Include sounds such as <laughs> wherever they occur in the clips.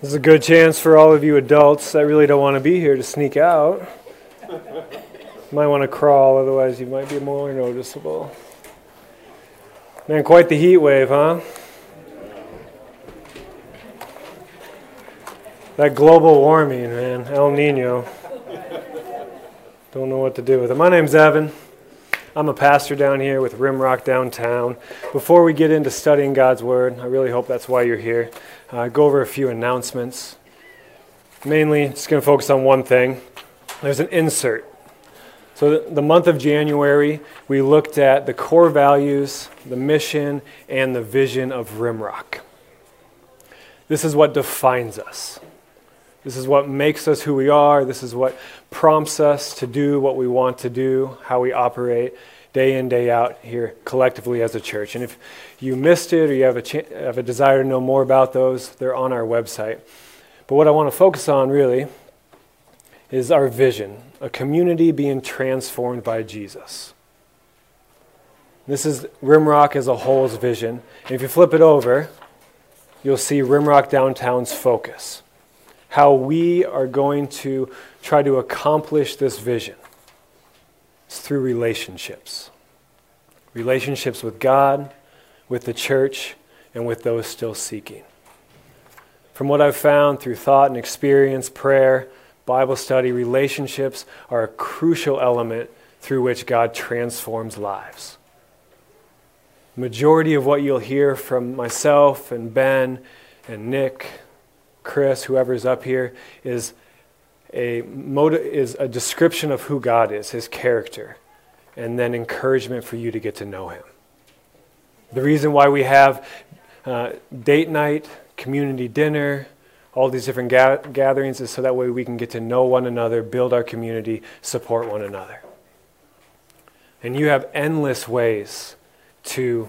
This is a good chance for all of you adults that really don't want to be here to sneak out. Might want to crawl, otherwise, you might be more noticeable. Man, quite the heat wave, huh? That global warming, man, El Nino. Don't know what to do with it. My name's Evan. I'm a pastor down here with Rimrock downtown. Before we get into studying God's Word, I really hope that's why you're here. Uh, go over a few announcements. Mainly, just going to focus on one thing. There's an insert. So, the month of January, we looked at the core values, the mission, and the vision of Rimrock. This is what defines us. This is what makes us who we are. This is what prompts us to do what we want to do, how we operate day in, day out here collectively as a church. And if you missed it or you have a, ch- have a desire to know more about those, they're on our website. But what I want to focus on really is our vision a community being transformed by Jesus. This is Rimrock as a whole's vision. If you flip it over, you'll see Rimrock Downtown's focus. How we are going to try to accomplish this vision. It's through relationships relationships with God, with the church, and with those still seeking. From what I've found through thought and experience, prayer, Bible study, relationships are a crucial element through which God transforms lives. Majority of what you'll hear from myself and Ben and Nick, Chris, whoever's up here, is a motive, is a description of who God is, his character, and then encouragement for you to get to know him. The reason why we have uh, date night, community dinner, all these different ga- gatherings is so that way we can get to know one another, build our community, support one another. And you have endless ways to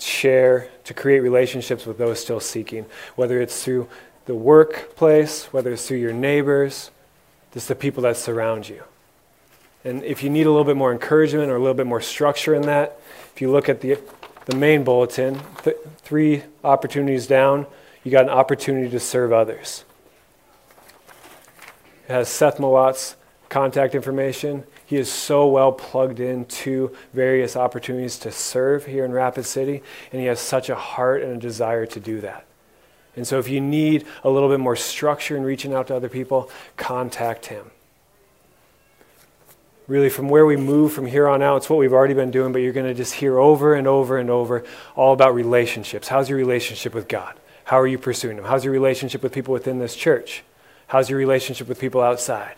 share, to create relationships with those still seeking, whether it's through the workplace, whether it's through your neighbors, just the people that surround you. And if you need a little bit more encouragement or a little bit more structure in that, if you look at the, the main bulletin, th- three opportunities down, you got an opportunity to serve others. It has Seth Mawat's contact information. He is so well plugged into various opportunities to serve here in Rapid City, and he has such a heart and a desire to do that. And so, if you need a little bit more structure in reaching out to other people, contact him. Really, from where we move from here on out, it's what we've already been doing, but you're going to just hear over and over and over all about relationships. How's your relationship with God? How are you pursuing Him? How's your relationship with people within this church? How's your relationship with people outside?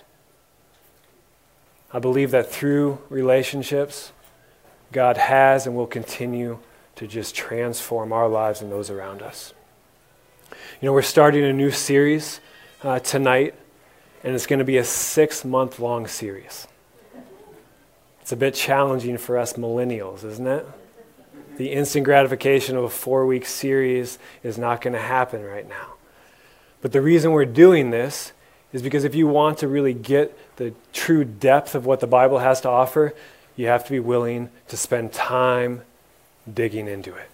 I believe that through relationships, God has and will continue to just transform our lives and those around us. You know, we're starting a new series uh, tonight, and it's going to be a six month long series. It's a bit challenging for us millennials, isn't it? The instant gratification of a four week series is not going to happen right now. But the reason we're doing this is because if you want to really get the true depth of what the Bible has to offer, you have to be willing to spend time digging into it.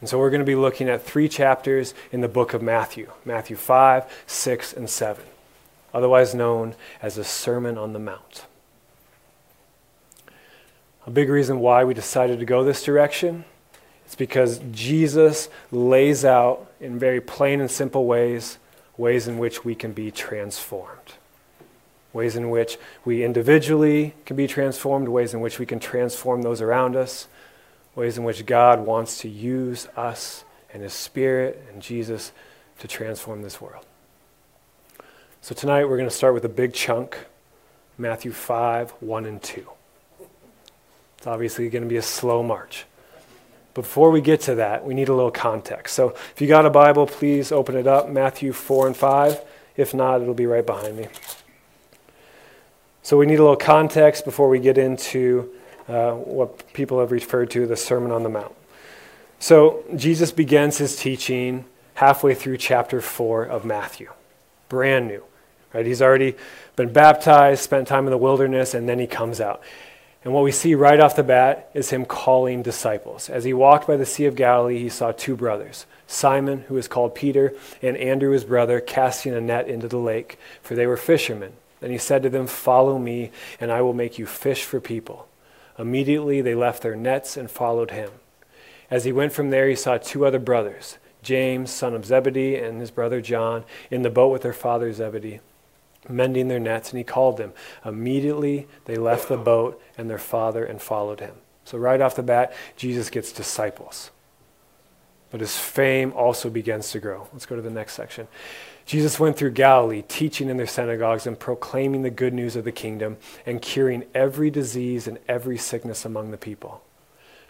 And so we're going to be looking at three chapters in the book of Matthew Matthew 5, 6, and 7, otherwise known as the Sermon on the Mount. A big reason why we decided to go this direction is because Jesus lays out in very plain and simple ways ways in which we can be transformed. Ways in which we individually can be transformed, ways in which we can transform those around us, ways in which God wants to use us and His Spirit and Jesus to transform this world. So tonight we're going to start with a big chunk Matthew 5 1 and 2. It's obviously going to be a slow march. Before we get to that, we need a little context. So if you got a Bible, please open it up Matthew 4 and 5. If not, it'll be right behind me. So we need a little context before we get into uh, what people have referred to the Sermon on the Mount. So Jesus begins his teaching halfway through chapter 4 of Matthew. Brand new. Right? He's already been baptized, spent time in the wilderness, and then he comes out. And what we see right off the bat is him calling disciples. As he walked by the Sea of Galilee, he saw two brothers Simon, who is called Peter, and Andrew, his brother, casting a net into the lake, for they were fishermen. And he said to them, Follow me, and I will make you fish for people. Immediately they left their nets and followed him. As he went from there, he saw two other brothers, James, son of Zebedee, and his brother John, in the boat with their father Zebedee mending their nets, and he called them. Immediately they left the boat and their father and followed him. So, right off the bat, Jesus gets disciples. But his fame also begins to grow. Let's go to the next section. Jesus went through Galilee, teaching in their synagogues and proclaiming the good news of the kingdom and curing every disease and every sickness among the people.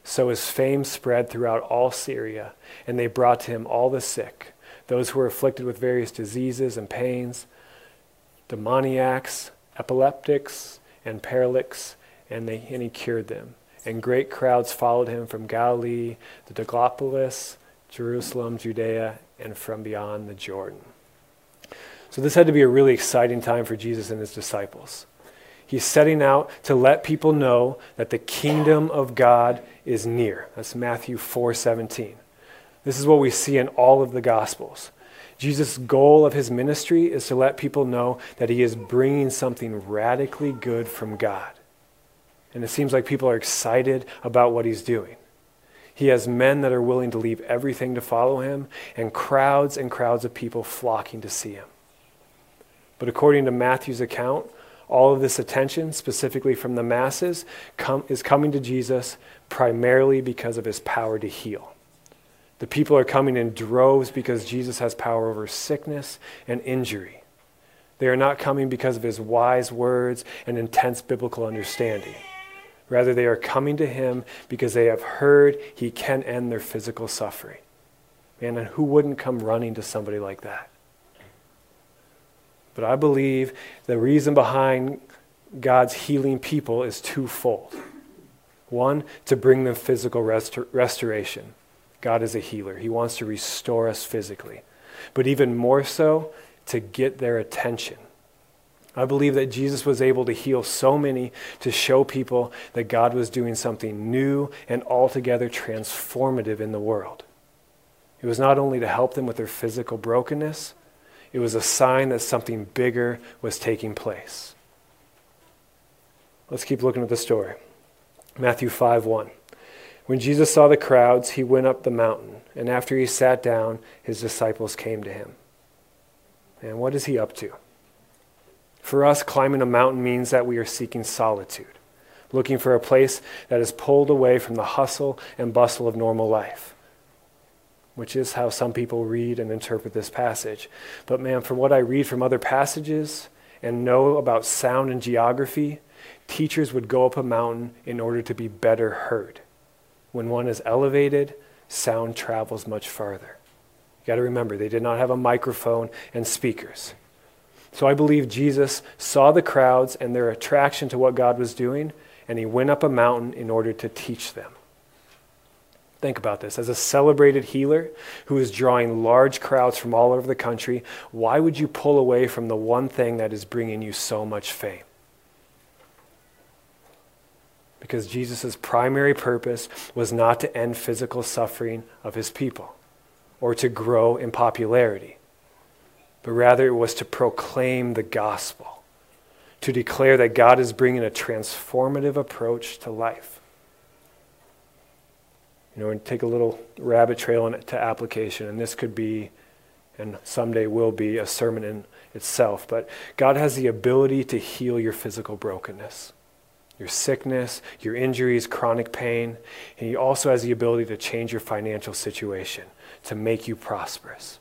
So his fame spread throughout all Syria, and they brought to him all the sick, those who were afflicted with various diseases and pains demoniacs, epileptics, and paralytics, and, they, and he cured them. And great crowds followed him from Galilee, the Decapolis, Jerusalem, Judea, and from beyond the Jordan. So this had to be a really exciting time for Jesus and his disciples. He's setting out to let people know that the kingdom of God is near. That's Matthew 4:17. This is what we see in all of the gospels. Jesus' goal of his ministry is to let people know that he is bringing something radically good from God. And it seems like people are excited about what he's doing. He has men that are willing to leave everything to follow him, and crowds and crowds of people flocking to see him. But according to Matthew's account, all of this attention, specifically from the masses, is coming to Jesus primarily because of his power to heal. The people are coming in droves because Jesus has power over sickness and injury. They are not coming because of his wise words and intense biblical understanding. Rather, they are coming to him because they have heard he can end their physical suffering. Man, and who wouldn't come running to somebody like that? But I believe the reason behind God's healing people is twofold. One, to bring them physical restor- restoration. God is a healer. He wants to restore us physically, but even more so, to get their attention. I believe that Jesus was able to heal so many to show people that God was doing something new and altogether transformative in the world. It was not only to help them with their physical brokenness, it was a sign that something bigger was taking place. Let's keep looking at the story. Matthew 5 1. When Jesus saw the crowds, he went up the mountain, and after he sat down, his disciples came to him. And what is he up to? For us, climbing a mountain means that we are seeking solitude, looking for a place that is pulled away from the hustle and bustle of normal life, which is how some people read and interpret this passage. But man, from what I read from other passages and know about sound and geography, teachers would go up a mountain in order to be better heard. When one is elevated, sound travels much farther. You got to remember, they did not have a microphone and speakers. So I believe Jesus saw the crowds and their attraction to what God was doing, and he went up a mountain in order to teach them. Think about this. As a celebrated healer who is drawing large crowds from all over the country, why would you pull away from the one thing that is bringing you so much fame? because Jesus' primary purpose was not to end physical suffering of his people or to grow in popularity, but rather it was to proclaim the gospel, to declare that God is bringing a transformative approach to life. Know, and take a little rabbit trail into application, and this could be, and someday will be, a sermon in itself, but God has the ability to heal your physical brokenness your sickness, your injuries, chronic pain. And He also has the ability to change your financial situation, to make you prosperous.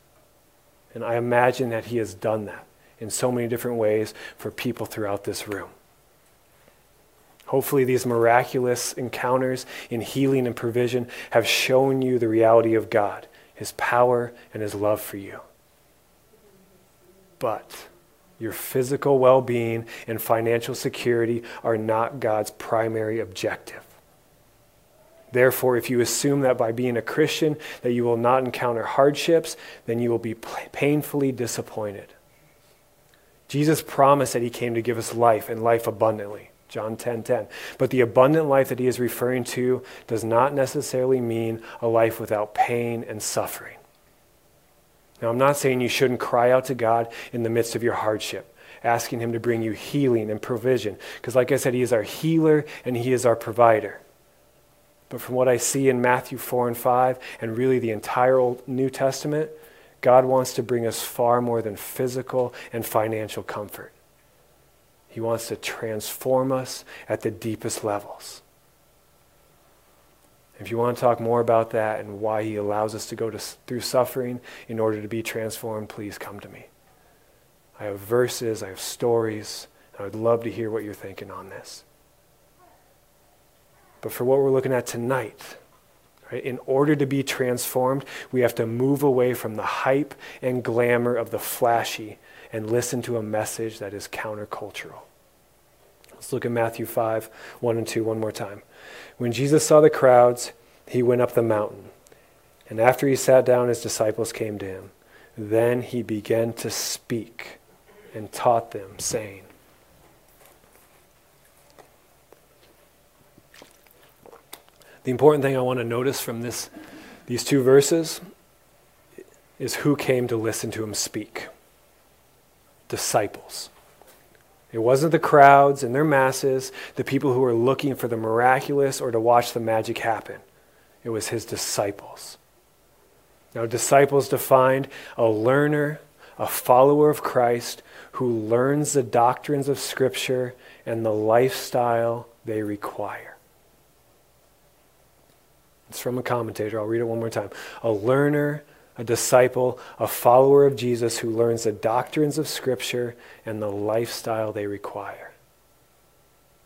And I imagine that He has done that in so many different ways for people throughout this room. Hopefully, these miraculous encounters in healing and provision have shown you the reality of God, His power, and His love for you. But your physical well being and financial security are not God's primary objective. Therefore, if you assume that by being a Christian that you will not encounter hardships, then you will be painfully disappointed. Jesus promised that he came to give us life and life abundantly. John 10:10. 10, 10. But the abundant life that he is referring to does not necessarily mean a life without pain and suffering. Now, I'm not saying you shouldn't cry out to God in the midst of your hardship, asking him to bring you healing and provision, because like I said, he is our healer and he is our provider. But from what I see in Matthew 4 and 5, and really the entire Old New Testament, God wants to bring us far more than physical and financial comfort. He wants to transform us at the deepest levels. If you want to talk more about that and why he allows us to go to, through suffering in order to be transformed, please come to me. I have verses, I have stories, and I would love to hear what you're thinking on this. But for what we're looking at tonight, right, in order to be transformed, we have to move away from the hype and glamour of the flashy and listen to a message that is countercultural. Let's look at Matthew 5, 1 and 2 one more time. When Jesus saw the crowds, he went up the mountain. And after he sat down, his disciples came to him. Then he began to speak and taught them, saying, The important thing I want to notice from this, these two verses is who came to listen to him speak disciples. It wasn't the crowds and their masses, the people who were looking for the miraculous or to watch the magic happen. It was his disciples. Now, disciples defined a learner, a follower of Christ who learns the doctrines of Scripture and the lifestyle they require. It's from a commentator. I'll read it one more time. A learner, a disciple, a follower of Jesus who learns the doctrines of Scripture and the lifestyle they require.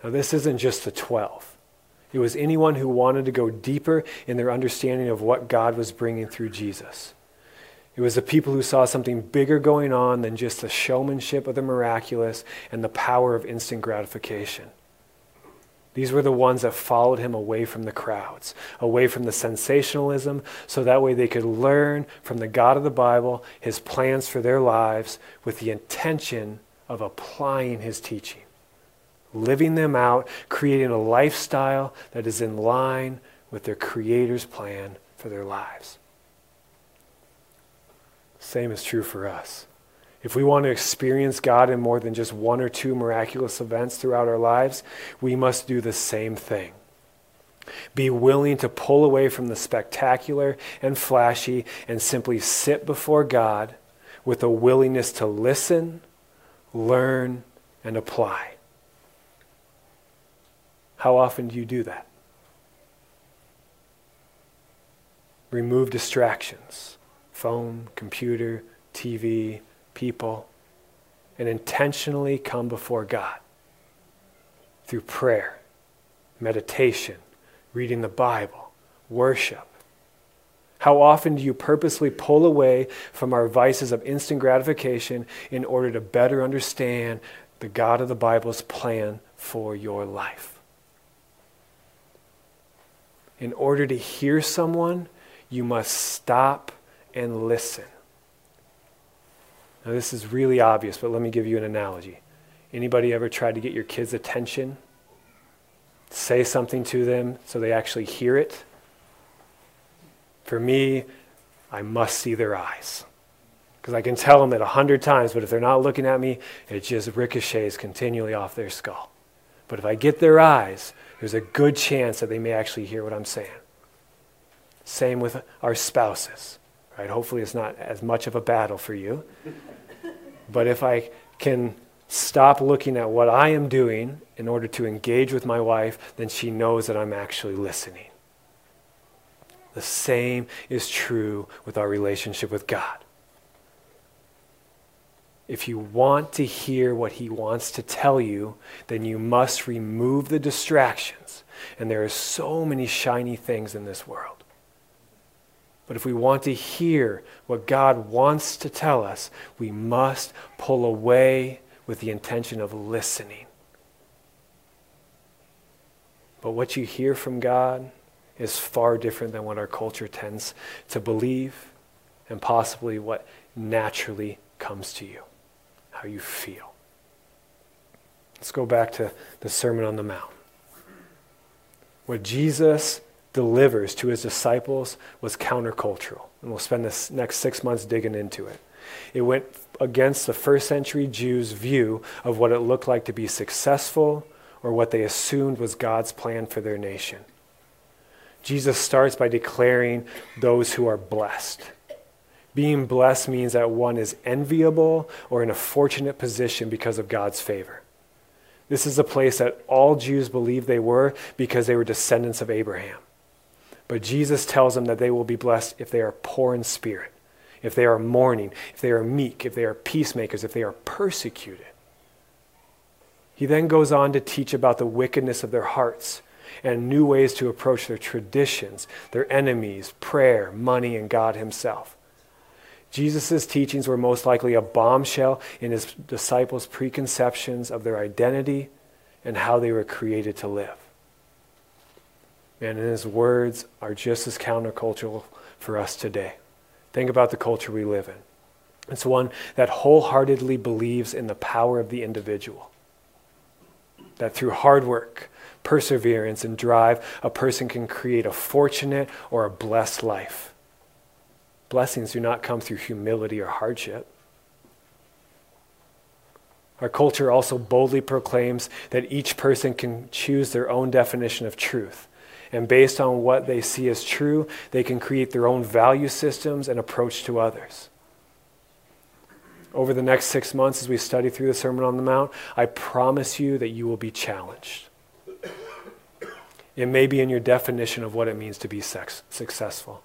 Now, this isn't just the 12. It was anyone who wanted to go deeper in their understanding of what God was bringing through Jesus. It was the people who saw something bigger going on than just the showmanship of the miraculous and the power of instant gratification. These were the ones that followed him away from the crowds, away from the sensationalism, so that way they could learn from the God of the Bible his plans for their lives with the intention of applying his teaching, living them out, creating a lifestyle that is in line with their Creator's plan for their lives. Same is true for us. If we want to experience God in more than just one or two miraculous events throughout our lives, we must do the same thing. Be willing to pull away from the spectacular and flashy and simply sit before God with a willingness to listen, learn, and apply. How often do you do that? Remove distractions phone, computer, TV, people and intentionally come before God through prayer, meditation, reading the Bible, worship. How often do you purposely pull away from our vices of instant gratification in order to better understand the God of the Bible's plan for your life? In order to hear someone, you must stop and listen. Now, this is really obvious, but let me give you an analogy. Anybody ever tried to get your kids' attention? Say something to them so they actually hear it? For me, I must see their eyes. Because I can tell them it a hundred times, but if they're not looking at me, it just ricochets continually off their skull. But if I get their eyes, there's a good chance that they may actually hear what I'm saying. Same with our spouses, right? Hopefully, it's not as much of a battle for you. <laughs> But if I can stop looking at what I am doing in order to engage with my wife, then she knows that I'm actually listening. The same is true with our relationship with God. If you want to hear what he wants to tell you, then you must remove the distractions. And there are so many shiny things in this world. But if we want to hear what God wants to tell us, we must pull away with the intention of listening. But what you hear from God is far different than what our culture tends to believe and possibly what naturally comes to you, how you feel. Let's go back to the Sermon on the Mount. What Jesus delivers to his disciples was countercultural. And we'll spend this next six months digging into it. It went against the first century Jews' view of what it looked like to be successful or what they assumed was God's plan for their nation. Jesus starts by declaring those who are blessed. Being blessed means that one is enviable or in a fortunate position because of God's favor. This is a place that all Jews believed they were because they were descendants of Abraham. But Jesus tells them that they will be blessed if they are poor in spirit, if they are mourning, if they are meek, if they are peacemakers, if they are persecuted. He then goes on to teach about the wickedness of their hearts and new ways to approach their traditions, their enemies, prayer, money, and God Himself. Jesus' teachings were most likely a bombshell in his disciples' preconceptions of their identity and how they were created to live. And his words are just as countercultural for us today. Think about the culture we live in. It's one that wholeheartedly believes in the power of the individual. That through hard work, perseverance, and drive, a person can create a fortunate or a blessed life. Blessings do not come through humility or hardship. Our culture also boldly proclaims that each person can choose their own definition of truth. And based on what they see as true, they can create their own value systems and approach to others. Over the next six months, as we study through the Sermon on the Mount, I promise you that you will be challenged. It may be in your definition of what it means to be sex- successful.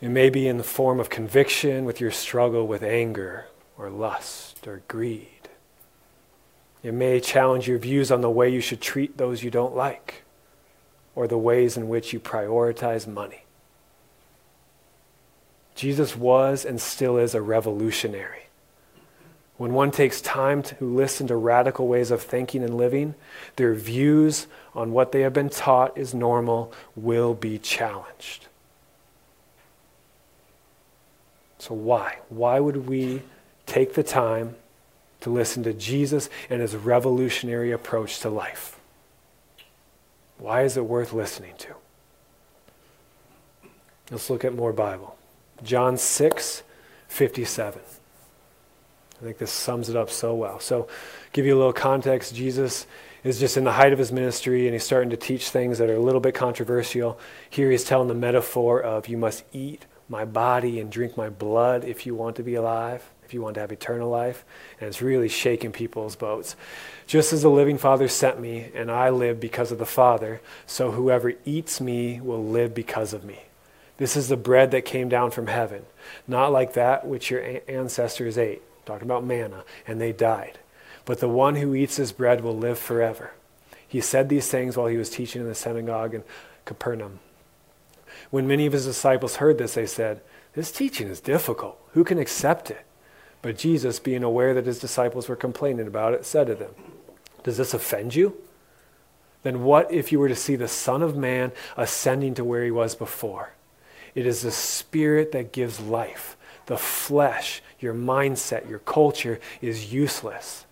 It may be in the form of conviction with your struggle with anger or lust or greed. It may challenge your views on the way you should treat those you don't like or the ways in which you prioritize money. Jesus was and still is a revolutionary. When one takes time to listen to radical ways of thinking and living, their views on what they have been taught is normal will be challenged. So, why? Why would we take the time to listen to Jesus and his revolutionary approach to life? Why is it worth listening to? Let's look at more Bible. John 6, 57. I think this sums it up so well. So, give you a little context. Jesus is just in the height of his ministry and he's starting to teach things that are a little bit controversial. Here he's telling the metaphor of you must eat my body and drink my blood if you want to be alive, you want to have eternal life. And it's really shaking people's boats. Just as the living Father sent me, and I live because of the Father, so whoever eats me will live because of me. This is the bread that came down from heaven, not like that which your ancestors ate, talking about manna, and they died. But the one who eats this bread will live forever. He said these things while he was teaching in the synagogue in Capernaum. When many of his disciples heard this, they said, This teaching is difficult. Who can accept it? But Jesus, being aware that his disciples were complaining about it, said to them, Does this offend you? Then what if you were to see the Son of Man ascending to where he was before? It is the Spirit that gives life. The flesh, your mindset, your culture is useless.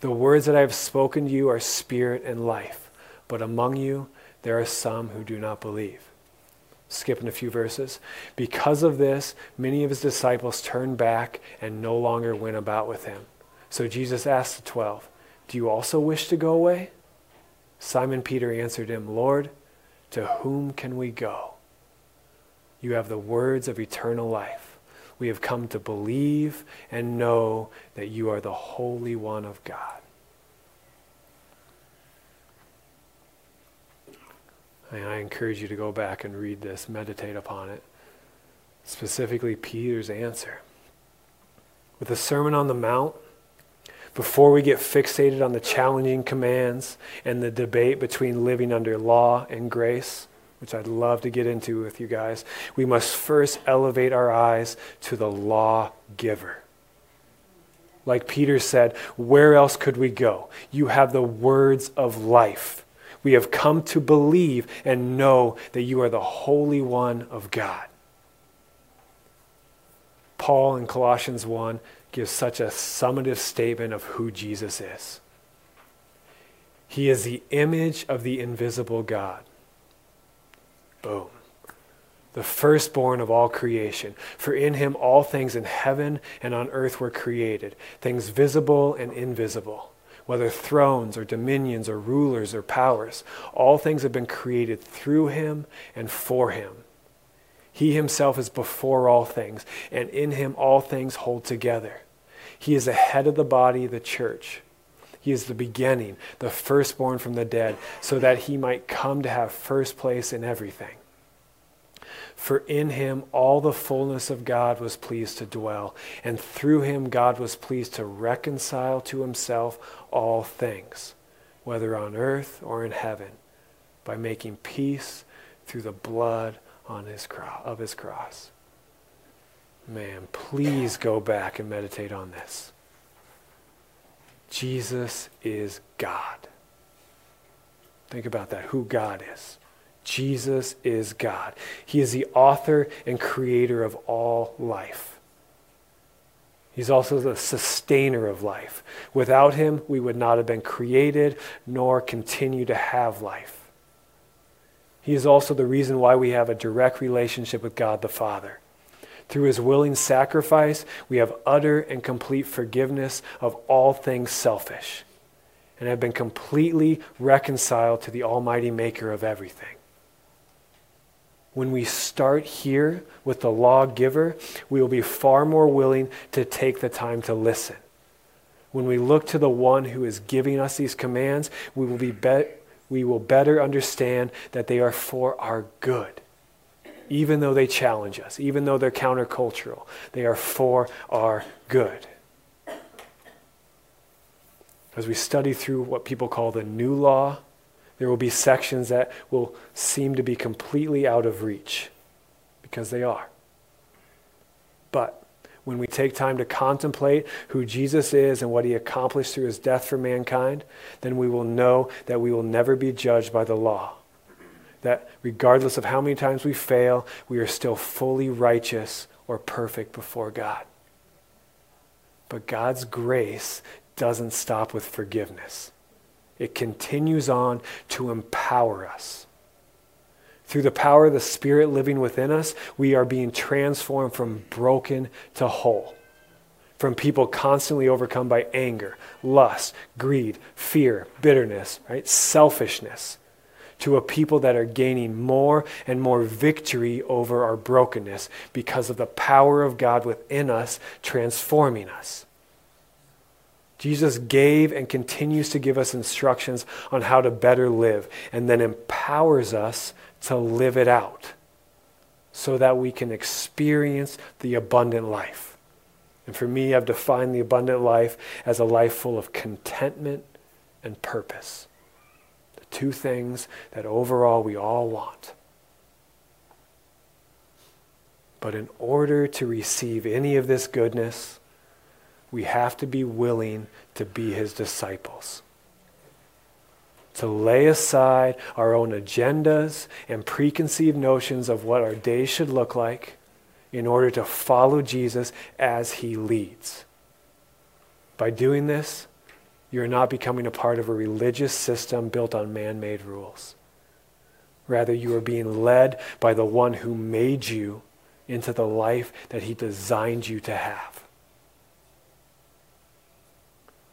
The words that I have spoken to you are spirit and life, but among you there are some who do not believe skipping a few verses. Because of this, many of his disciples turned back and no longer went about with him. So Jesus asked the twelve, Do you also wish to go away? Simon Peter answered him, Lord, to whom can we go? You have the words of eternal life. We have come to believe and know that you are the Holy One of God. And I encourage you to go back and read this, meditate upon it. Specifically, Peter's answer. With the Sermon on the Mount, before we get fixated on the challenging commands and the debate between living under law and grace, which I'd love to get into with you guys, we must first elevate our eyes to the law giver. Like Peter said, where else could we go? You have the words of life. We have come to believe and know that you are the Holy One of God. Paul in Colossians 1 gives such a summative statement of who Jesus is. He is the image of the invisible God. Boom. The firstborn of all creation. For in him all things in heaven and on earth were created, things visible and invisible, whether thrones or dominions or rulers or powers. All things have been created through him and for him. He himself is before all things, and in him all things hold together. He is the head of the body, the church. He is the beginning, the firstborn from the dead, so that he might come to have first place in everything. For in him all the fullness of God was pleased to dwell, and through him God was pleased to reconcile to himself all things, whether on earth or in heaven, by making peace through the blood on his cro- of his cross. Man, please go back and meditate on this. Jesus is God. Think about that, who God is. Jesus is God. He is the author and creator of all life. He's also the sustainer of life. Without him, we would not have been created nor continue to have life. He is also the reason why we have a direct relationship with God the Father. Through his willing sacrifice, we have utter and complete forgiveness of all things selfish and have been completely reconciled to the Almighty Maker of everything. When we start here with the lawgiver, we will be far more willing to take the time to listen. When we look to the one who is giving us these commands, we will, be, be- we will better understand that they are for our good even though they challenge us, even though they're countercultural. They are for our good. As we study through what people call the new law, there will be sections that will seem to be completely out of reach because they are. But when we take time to contemplate who Jesus is and what he accomplished through his death for mankind, then we will know that we will never be judged by the law that regardless of how many times we fail, we are still fully righteous or perfect before God. But God's grace doesn't stop with forgiveness. It continues on to empower us. Through the power of the Spirit living within us, we are being transformed from broken to whole. From people constantly overcome by anger, lust, greed, fear, bitterness, right? Selfishness to a people that are gaining more and more victory over our brokenness because of the power of God within us transforming us. Jesus gave and continues to give us instructions on how to better live and then empowers us to live it out so that we can experience the abundant life. And for me, I've defined the abundant life as a life full of contentment and purpose. The two things that overall we all want. But in order to receive any of this goodness, we have to be willing to be his disciples. To lay aside our own agendas and preconceived notions of what our days should look like in order to follow Jesus as he leads. By doing this, you are not becoming a part of a religious system built on man made rules. Rather, you are being led by the one who made you into the life that he designed you to have.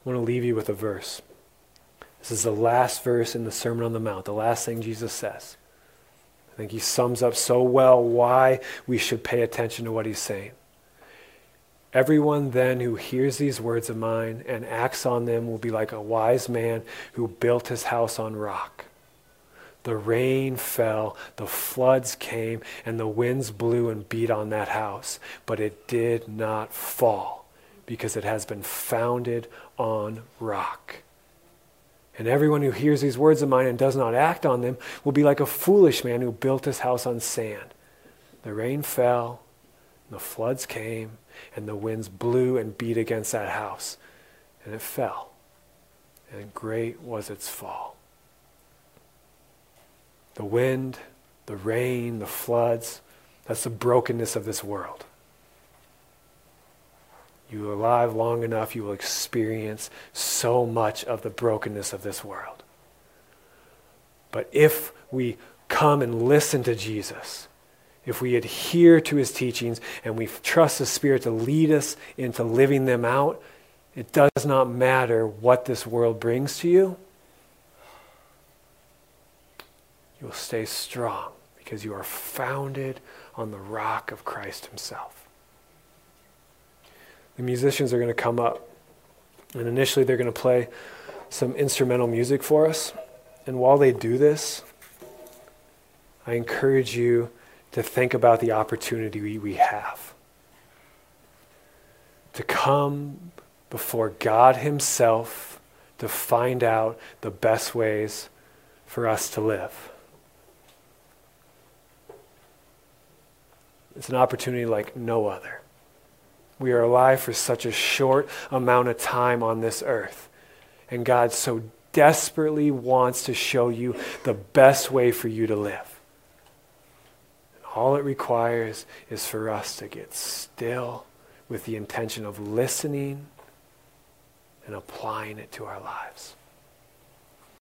I want to leave you with a verse. This is the last verse in the Sermon on the Mount, the last thing Jesus says. I think he sums up so well why we should pay attention to what he's saying. Everyone then who hears these words of mine and acts on them will be like a wise man who built his house on rock. The rain fell, the floods came, and the winds blew and beat on that house, but it did not fall because it has been founded on rock. And everyone who hears these words of mine and does not act on them will be like a foolish man who built his house on sand. The rain fell, the floods came, and the winds blew and beat against that house, and it fell. And great was its fall. The wind, the rain, the floods, that's the brokenness of this world. You are alive long enough, you will experience so much of the brokenness of this world. But if we come and listen to Jesus, if we adhere to his teachings and we trust the Spirit to lead us into living them out, it does not matter what this world brings to you. You will stay strong because you are founded on the rock of Christ himself. The musicians are going to come up, and initially they're going to play some instrumental music for us. And while they do this, I encourage you to think about the opportunity we, have to come before God Himself to find out the best ways for us to live. It's an opportunity like no other. We are alive for such a short amount of time on this earth. And God so desperately wants to show you the best way for you to live. All it requires is for us to get still with the intention of listening and applying it to our lives.